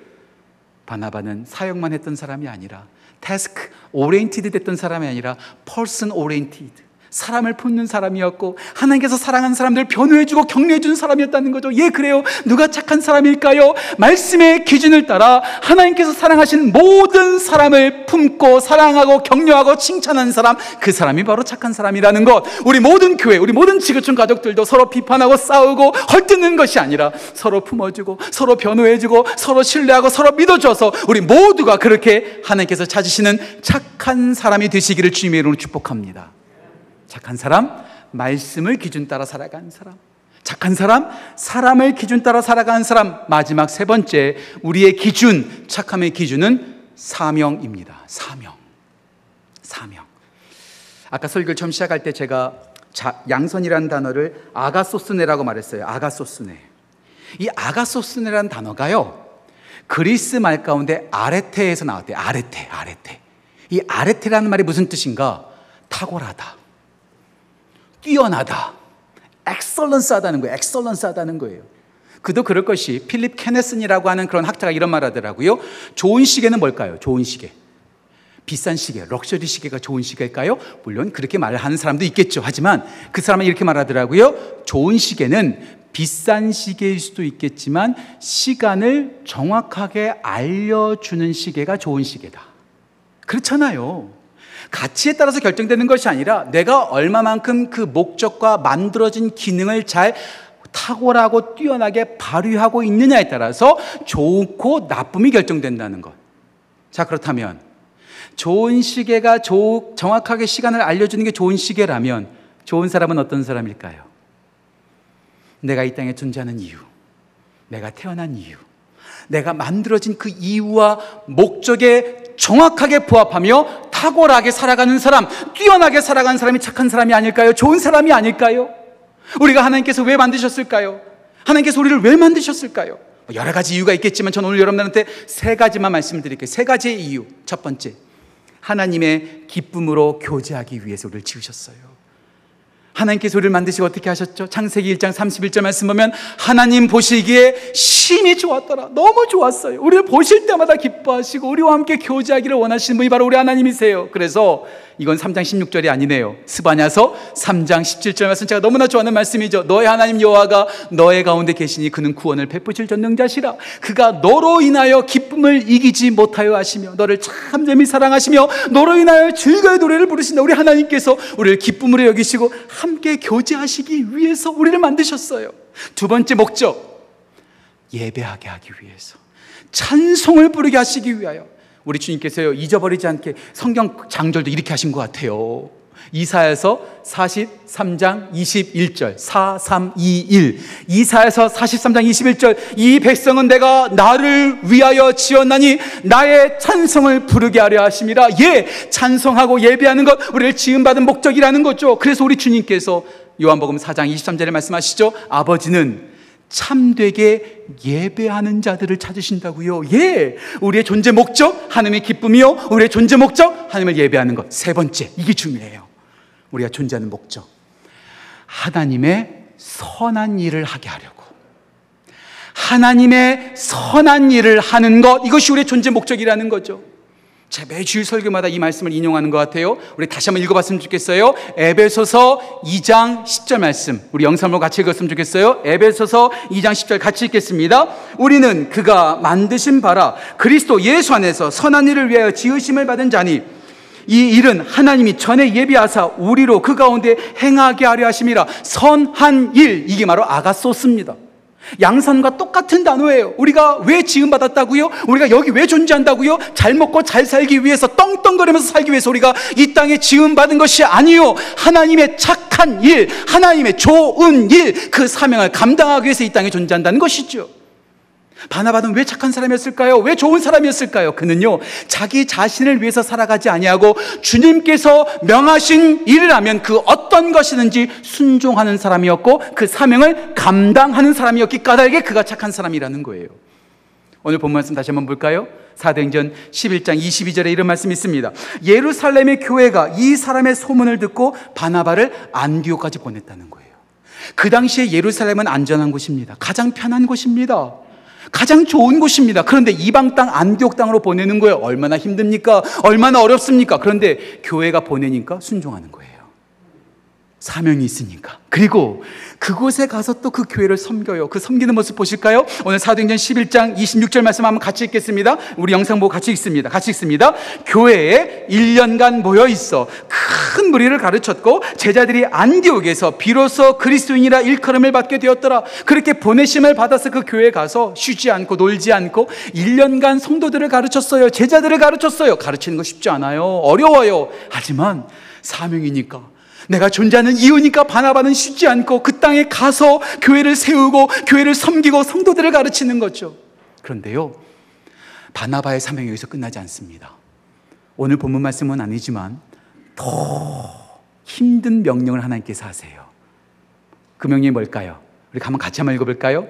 바나바는 사역만 했던 사람이 아니라 task oriented 됐던 사람이 아니라 person oriented 사람을 품는 사람이었고 하나님께서 사랑하는 사람들 변호해주고 격려해주는 사람이었다는 거죠. 예, 그래요. 누가 착한 사람일까요? 말씀의 기준을 따라 하나님께서 사랑하신 모든 사람을 품고 사랑하고 격려하고 칭찬하는 사람, 그 사람이 바로 착한 사람이라는 것. 우리 모든 교회, 우리 모든 지구촌 가족들도 서로 비판하고 싸우고 헐뜯는 것이 아니라 서로 품어주고 서로 변호해주고 서로 신뢰하고 서로 믿어줘서 우리 모두가 그렇게 하나님께서 찾으시는 착한 사람이 되시기를 주님의 이름으로 축복합니다. 착한 사람, 말씀을 기준 따라 살아가는 사람. 착한 사람, 사람을 기준 따라 살아가는 사람. 마지막 세 번째, 우리의 기준, 착함의 기준은 사명입니다. 사명. 사명. 아까 설교를 처음 시작할 때 제가 자, 양선이라는 단어를 아가소스네라고 말했어요. 아가소스네. 이 아가소스네라는 단어가요. 그리스 말 가운데 아레테에서 나왔대요. 아레테, 아레테. 이 아레테라는 말이 무슨 뜻인가? 탁월하다. 뛰어나다. 엑설런스하다는 거예요. 엑설런스하다는 거예요. 그도 그럴 것이 필립 케네슨이라고 하는 그런 학자가 이런 말 하더라고요. 좋은 시계는 뭘까요? 좋은 시계. 비싼 시계, 럭셔리 시계가 좋은 시계일까요? 물론 그렇게 말을 하는 사람도 있겠죠. 하지만 그 사람은 이렇게 말하더라고요. 좋은 시계는 비싼 시계일 수도 있겠지만 시간을 정확하게 알려주는 시계가 좋은 시계다. 그렇잖아요. 가치에 따라서 결정되는 것이 아니라 내가 얼마만큼 그 목적과 만들어진 기능을 잘 탁월하고 뛰어나게 발휘하고 있느냐에 따라서 좋고 나쁨이 결정된다는 것. 자, 그렇다면 좋은 시계가 조, 정확하게 시간을 알려주는 게 좋은 시계라면 좋은 사람은 어떤 사람일까요? 내가 이 땅에 존재하는 이유, 내가 태어난 이유, 내가 만들어진 그 이유와 목적에 정확하게 부합하며 탁월하게 살아가는 사람, 뛰어나게 살아가는 사람이 착한 사람이 아닐까요? 좋은 사람이 아닐까요? 우리가 하나님께서 왜 만드셨을까요? 하나님께서 우리를 왜 만드셨을까요? 뭐 여러 가지 이유가 있겠지만 저는 오늘 여러분들한테 세 가지만 말씀드릴게요. 세 가지의 이유. 첫 번째, 하나님의 기쁨으로 교제하기 위해서 우리를 지으셨어요. 하나님께서 우리를 만드시고 어떻게 하셨죠? 창세기 1장 31절 말씀 보면 하나님 보시기에 심히 좋았더라. 너무 좋았어요. 우리를 보실 때마다 기뻐하시고 우리와 함께 교제하기를 원하시는 분이 바로 우리 하나님이세요. 그래서 이건 3장 16절이 아니네요. 스바냐서 3장 17절 말씀 제가 너무나 좋아하는 말씀이죠. 너의 하나님 여호와가 너의 가운데 계시니 그는 구원을 베푸실 전능자시라. 그가 너로 인하여 기쁨을 이기지 못하여 하시며 너를 참재미 사랑하시며 너로 인하여 즐거의 노래를 부르신다. 우리 하나님께서 우리를 기쁨으로 여기시고 함께 교제하시기 위해서 우리를 만드셨어요. 두 번째 목적 예배하게 하기 위해서 찬송을 부르게 하시기 위하여 우리 주님께서요 잊어버리지 않게 성경 장절도 이렇게 하신 것 같아요. 이사에서 43장 21절 4321 이사에서 43장 21절 이 백성은 내가 나를 위하여 지었나니 나의 찬송을 부르게 하려 하심이라 예 찬송하고 예배하는 것 우리를 지음 받은 목적이라는 거죠 그래서 우리 주님께서 요한복음 4장 23절에 말씀하시죠 아버지는 참되게 예배하는 자들을 찾으신다고요. 예. 우리의 존재 목적 하나님의 기쁨이요. 우리의 존재 목적 하나님을 예배하는 것. 세 번째. 이게 중요해요. 우리가 존재하는 목적. 하나님의 선한 일을 하게 하려고. 하나님의 선한 일을 하는 것. 이것이 우리의 존재 목적이라는 거죠. 제가 매주일 설교마다 이 말씀을 인용하는 것 같아요. 우리 다시 한번 읽어봤으면 좋겠어요. 에베소서 2장 10절 말씀. 우리 영상으로 같이 읽었으면 좋겠어요. 에베소서 2장 10절 같이 읽겠습니다. 우리는 그가 만드신 바라 그리스도 예수 안에서 선한 일을 위하여 지으심을 받은 자니 이 일은 하나님이 전에 예비하사 우리로 그 가운데 행하게 하려 하심이라 선한 일 이게 바로 아가소스입니다. 양산과 똑같은 단어예요. 우리가 왜 지음 받았다고요? 우리가 여기 왜 존재한다고요? 잘 먹고 잘 살기 위해서 떵떵거리면서 살기 위해서 우리가 이 땅에 지음 받은 것이 아니요. 하나님의 착한 일, 하나님의 좋은 일, 그 사명을 감당하기 위해서 이 땅에 존재한다는 것이죠. 바나바는 왜 착한 사람이었을까요? 왜 좋은 사람이었을까요? 그는요 자기 자신을 위해서 살아가지 아니하고 주님께서 명하신 일을 하면 그 어떤 것이든지 순종하는 사람이었고 그 사명을 감당하는 사람이었기 까닭에 그가 착한 사람이라는 거예요. 오늘 본 말씀 다시 한번 볼까요? 사도행전 11장 22절에 이런 말씀이 있습니다. 예루살렘의 교회가 이 사람의 소문을 듣고 바나바를 안디오까지 보냈다는 거예요. 그 당시에 예루살렘은 안전한 곳입니다. 가장 편한 곳입니다. 가장 좋은 곳입니다. 그런데 이방 땅 안디옥 땅으로 보내는 거예요. 얼마나 힘듭니까? 얼마나 어렵습니까? 그런데 교회가 보내니까 순종하는 거예요. 사명이 있으니까. 그리고 그곳에 가서 또 그 교회를 섬겨요. 그 섬기는 모습 보실까요? 오늘 사도행전 11장 26절 말씀 한번 같이 읽겠습니다. 우리 영상 보고 같이 읽습니다. 같이 읽습니다. 교회에 1년간 모여 있어 큰 무리를 가르쳤고 제자들이 안디옥에서 비로소 그리스도인이라 일컬음을 받게 되었더라. 그렇게 보내심을 받아서 그 교회에 가서 쉬지 않고 놀지 않고 1년간 성도들을 가르쳤어요. 제자들을 가르쳤어요. 가르치는 거 쉽지 않아요. 어려워요. 하지만 사명이니까 내가 존재하는 이유니까 바나바는 쉬지 않고 그 땅에 가서 교회를 세우고 교회를 섬기고 성도들을 가르치는 거죠. 그런데요, 바나바의 사명이 여기서 끝나지 않습니다. 오늘 본문 말씀은 아니지만 더 힘든 명령을 하나님께서 하세요. 그 명령이 뭘까요? 우리 한번 같이 한번 읽어볼까요?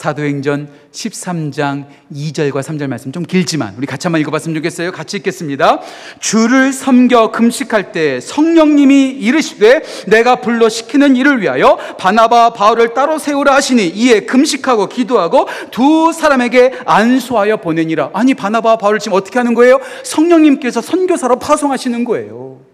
사도행전 13장 2절과 3절 말씀 좀 길지만 우리 같이 한번 읽어봤으면 좋겠어요. 같이 읽겠습니다. 주를 섬겨 금식할 때 성령님이 이르시되 내가 불러 시키는 일을 위하여 바나바 바울을 따로 세우라 하시니 이에 금식하고 기도하고 두 사람에게 안수하여 보내니라. 아니 바나바 바울을 지금 어떻게 하는 거예요? 성령님께서 선교사로 파송하시는 거예요.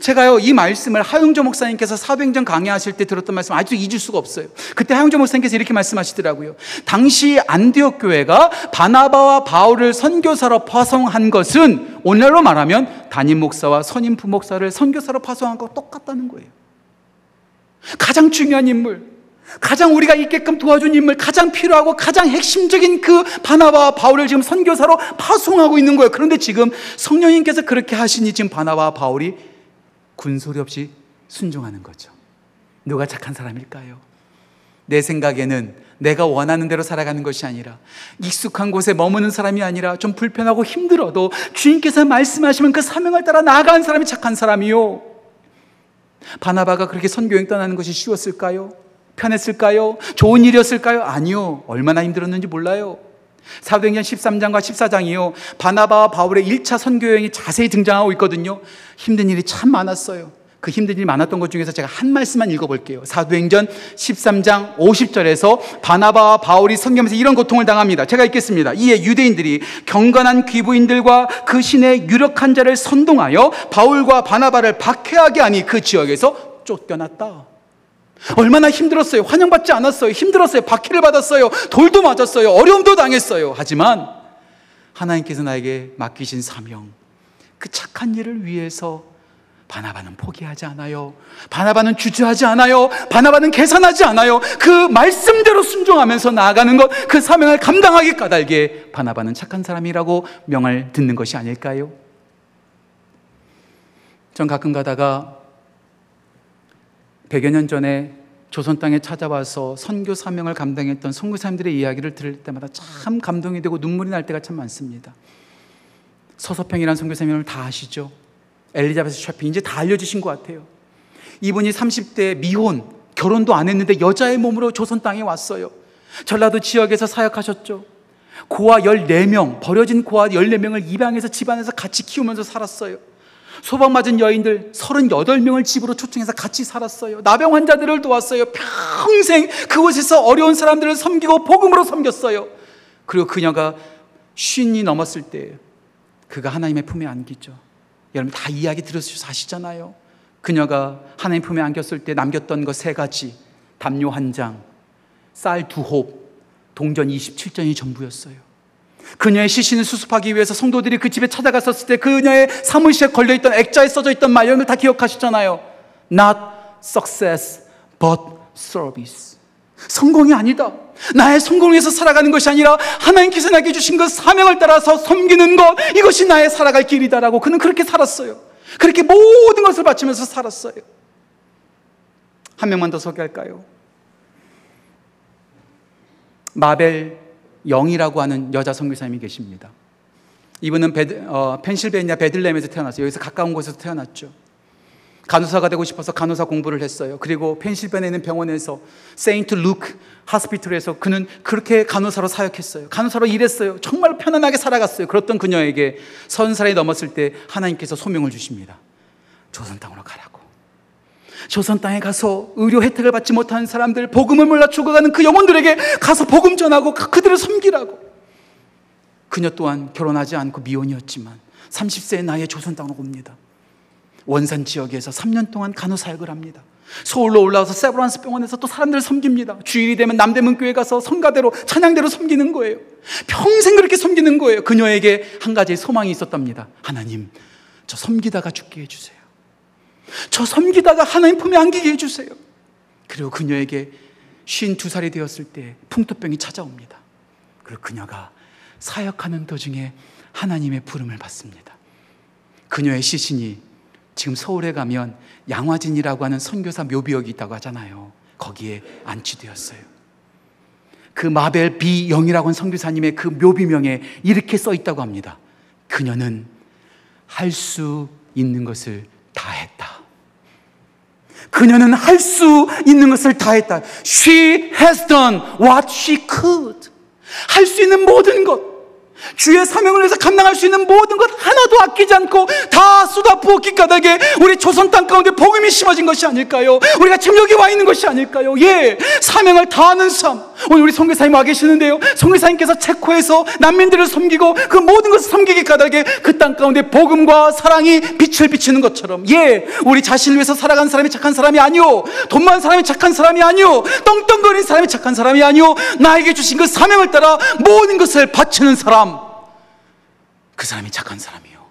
제가요, 이 말씀을 하용조 목사님께서 사도행전 강의하실 때 들었던 말씀 아직도 잊을 수가 없어요. 그때 하용조 목사님께서 이렇게 말씀하시더라고요. 당시 안디옥 교회가 바나바와 바울을 선교사로 파송한 것은 오늘로 말하면 담임 목사와 선임 부목사를 선교사로 파송한 것 똑같다는 거예요. 가장 중요한 인물, 가장 우리가 있게끔 도와준 인물, 가장 필요하고 가장 핵심적인 그 바나바와 바울을 지금 선교사로 파송하고 있는 거예요. 그런데 지금 성령님께서 그렇게 하시니 지금 바나바와 바울이 군소리 없이 순종하는 거죠. 누가 착한 사람일까요? 내 생각에는 내가 원하는 대로 살아가는 것이 아니라 익숙한 곳에 머무는 사람이 아니라 좀 불편하고 힘들어도 주인께서 말씀하시면 그 사명을 따라 나아가는 사람이 착한 사람이요. 바나바가 그렇게 선교행 떠나는 것이 쉬웠을까요? 편했을까요? 좋은 일이었을까요? 아니요. 얼마나 힘들었는지 몰라요. 사도행전 13장과 14장이요. 바나바와 바울의 1차 선교 여행이 자세히 등장하고 있거든요. 힘든 일이 참 많았어요. 그 힘든 일이 많았던 것 중에서 제가 한 말씀만 읽어볼게요. 사도행전 13장 50절에서 바나바와 바울이 선교하면서 이런 고통을 당합니다. 제가 읽겠습니다. 이에 유대인들이 경건한 귀부인들과 그 신의 유력한 자를 선동하여 바울과 바나바를 박해하게 하니 그 지역에서 쫓겨났다. 얼마나 힘들었어요. 환영받지 않았어요. 힘들었어요. 박해를 받았어요. 돌도 맞았어요. 어려움도 당했어요. 하지만 하나님께서 나에게 맡기신 사명, 그 착한 일을 위해서 바나바는 포기하지 않아요. 바나바는 주저하지 않아요. 바나바는 계산하지 않아요. 그 말씀대로 순종하면서 나아가는 것, 그 사명을 감당하기 까닭에 바나바는 착한 사람이라고 명을 듣는 것이 아닐까요? 전 가끔 가다가 100여 년 전에 조선 땅에 찾아와서 선교 사명을 감당했던 선교사님들의 이야기를 들을 때마다 참 감동이 되고 눈물이 날 때가 참 많습니다. 서서평이라는 선교사님을 다 아시죠? 엘리자베스 샤핑 이제 다 알려주신 것 같아요. 이분이 30대 미혼 결혼도 안 했는데 여자의 몸으로 조선 땅에 왔어요. 전라도 지역에서 사역하셨죠. 고아 14명, 버려진 고아 14명을 입양해서 집안에서 같이 키우면서 살았어요. 소방 맞은 여인들 38명을 집으로 초청해서 같이 살았어요. 나병 환자들을 도왔어요. 평생 그곳에서 어려운 사람들을 섬기고 복음으로 섬겼어요. 그리고 그녀가 쉰이 넘었을 때 그가 하나님의 품에 안기죠. 여러분 다 이야기 들으셔서 아시잖아요. 그녀가 하나님 품에 안겼을 때 남겼던 것 세 가지. 담요 한 장, 쌀 두 홉, 동전 27전이 전부였어요. 그녀의 시신을 수습하기 위해서 성도들이 그 집에 찾아갔었을 때 그녀의 사무실에 걸려있던 액자에 써져 있던 말, 이런 다 기억하시잖아요. Not success, but service. 성공이 아니다. 나의 성공 위해서 살아가는 것이 아니라 하나님께서 나에게 주신 그 사명을 따라서 섬기는 것, 이것이 나의 살아갈 길이다라고 그는 그렇게 살았어요. 그렇게 모든 것을 바치면서 살았어요. 한 명만 더 소개할까요? 마벨 영이라고 하는 여자 선교사님이 계십니다. 이분은 베드, 어, 펜실베니아 베들레헴에서 태어났어요. 여기서 가까운 곳에서 태어났죠. 간호사가 되고 싶어서 간호사 공부를 했어요. 그리고 펜실베니아 있는 병원에서 세인트 루크 하스피틀에서 그는 그렇게 간호사로 사역했어요. 간호사로 일했어요. 정말 편안하게 살아갔어요. 그렇던 그녀에게 선 살이 넘었을 때 하나님께서 소명을 주십니다. 조선 땅으로 가라고. 조선 땅에 가서 의료 혜택을 받지 못하는 사람들, 복음을 몰라 죽어가는 그 영혼들에게 가서 복음 전하고 그- 그들을 섬기라고. 그녀 또한 결혼하지 않고 미혼이었지만 30세의 나이에 조선 땅으로 옵니다. 원산 지역에서 3년 동안 간호사역을 합니다. 서울로 올라와서 세브란스 병원에서 또 사람들을 섬깁니다. 주일이 되면 남대문 교회 가서 성가대로 찬양대로 섬기는 거예요. 평생 그렇게 섬기는 거예요. 그녀에게 한 가지 소망이 있었답니다. 하나님, 저 섬기다가 죽게 해주세요. 저 섬기다가 하나님 품에 안기게 해주세요. 그리고 그녀에게 52살이 되었을 때 풍토병이 찾아옵니다. 그리고 그녀가 사역하는 도중에 하나님의 부름을 받습니다. 그녀의 시신이 지금 서울에 가면 양화진이라고 하는 선교사 묘비역이 있다고 하잖아요. 거기에 안치되었어요. 그 마벨 비영이라고 하는 선교사님의 그 묘비명에 이렇게 써 있다고 합니다. 그녀는 할 수 있는 것을. 그녀는 할 수 있는 것을 다 했다. She has done what she could. 할 수 있는 모든 것. 주의 사명을 위해서 감당할 수 있는 모든 것 하나도 아끼지 않고 다 쏟아 부었기 까닭에 우리 조선 땅 가운데 복음이 심어진 것이 아닐까요? 우리가 지금 여기 와 있는 것이 아닐까요? 예, 사명을 다하는 삶. 오늘 우리 송교사님 와 계시는데요. 송교사님께서 체코에서 난민들을 섬기고 그 모든 것을 섬기기 까닭에 그 땅 가운데 복음과 사랑이 빛을 비치는 것처럼 예, 우리 자신을 위해서 살아간 사람이 착한 사람이 아니오. 돈 많은 사람이 착한 사람이 아니오. 떵떵거리는 사람이 착한 사람이 아니오. 나에게 주신 그 사명을 따라 모든 것을 바치는 사람. 그 사람이 착한 사람이요.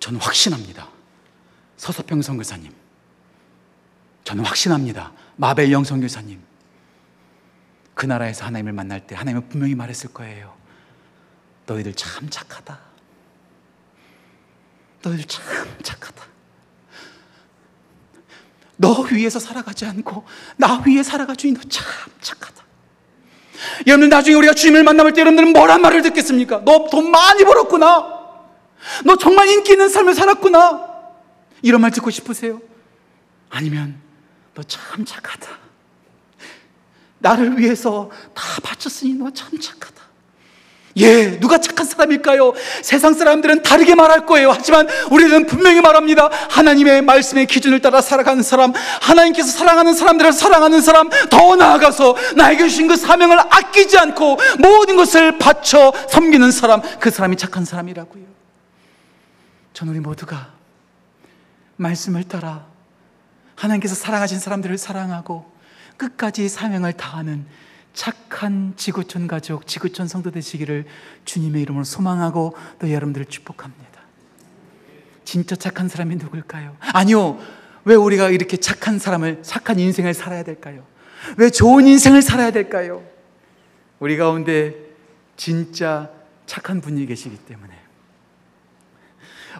저는 확신합니다. 서서평 선교사님. 저는 확신합니다. 마벨 영 선교사님. 그 나라에서 하나님을 만날 때 하나님은 분명히 말했을 거예요. 너희들 참 착하다. 너희들 참 착하다. 너 위에서 살아가지 않고 나 위에 살아가 주니 너 참 착하다. 여러분 나중에 우리가 주님을 만나볼 때 여러분들은 뭐란 말을 듣겠습니까? 너 돈 많이 벌었구나. 너 정말 인기 있는 삶을 살았구나. 이런 말 듣고 싶으세요? 아니면 너 참 착하다. 나를 위해서 다 바쳤으니 너 참 착하다. 예, 누가 착한 사람일까요? 세상 사람들은 다르게 말할 거예요. 하지만 우리는 분명히 말합니다. 하나님의 말씀의 기준을 따라 살아가는 사람, 하나님께서 사랑하는 사람들을 사랑하는 사람, 더 나아가서 나에게 주신 그 사명을 아끼지 않고 모든 것을 바쳐 섬기는 사람, 그 사람이 착한 사람이라고요. 전 우리 모두가 말씀을 따라 하나님께서 사랑하신 사람들을 사랑하고 끝까지 사명을 다하는 착한 지구촌 가족, 지구촌 성도 되시기를 주님의 이름으로 소망하고 또 여러분들을 축복합니다. 진짜 착한 사람이 누굴까요? 아니요. 왜 우리가 이렇게 착한 사람을, 착한 인생을 살아야 될까요? 왜 좋은 인생을 살아야 될까요? 우리 가운데 진짜 착한 분이 계시기 때문에.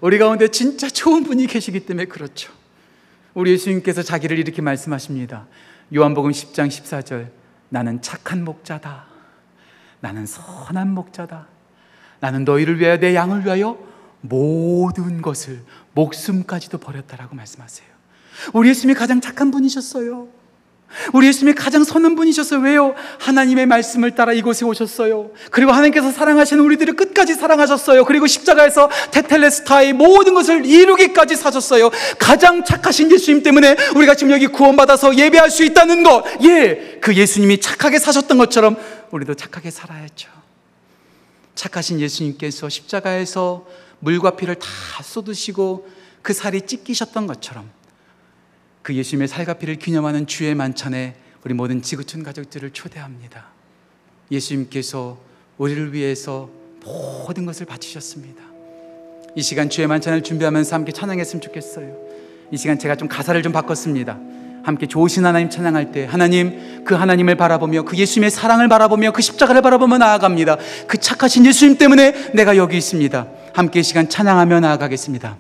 우리 가운데 진짜 좋은 분이 계시기 때문에 그렇죠. 우리 예수님께서 자기를 이렇게 말씀하십니다. 요한복음 10장 14절. 나는 착한 목자다. 나는 선한 목자다. 나는 너희를 위하여 내 양을 위하여 모든 것을 목숨까지도 버렸다라고 말씀하세요. 우리 예수님이 가장 착한 분이셨어요. 우리 예수님이 가장 선한 분이셨어요. 왜요? 하나님의 말씀을 따라 이곳에 오셨어요. 그리고 하나님께서 사랑하시는 우리들을 끝까지 사랑하셨어요. 그리고 십자가에서 테텔레스타의 모든 것을 이루기까지 사셨어요. 가장 착하신 예수님 때문에 우리가 지금 여기 구원받아서 예배할 수 있다는 것. 예, 그 예수님이 착하게 사셨던 것처럼 우리도 착하게 살아야죠. 착하신 예수님께서 십자가에서 물과 피를 다 쏟으시고 그 살이 찢기셨던 것처럼 그 예수님의 살과 피를 기념하는 주의 만찬에 우리 모든 지구촌 가족들을 초대합니다. 예수님께서 우리를 위해서 모든 것을 바치셨습니다. 이 시간 주의 만찬을 준비하면서 함께 찬양했으면 좋겠어요. 이 시간 제가 좀 가사를 좀 바꿨습니다. 함께 좋으신 하나님 찬양할 때 하나님 그 하나님을 바라보며 그 예수님의 사랑을 바라보며 그 십자가를 바라보며 나아갑니다. 그 착하신 예수님 때문에 내가 여기 있습니다. 함께 이 시간 찬양하며 나아가겠습니다.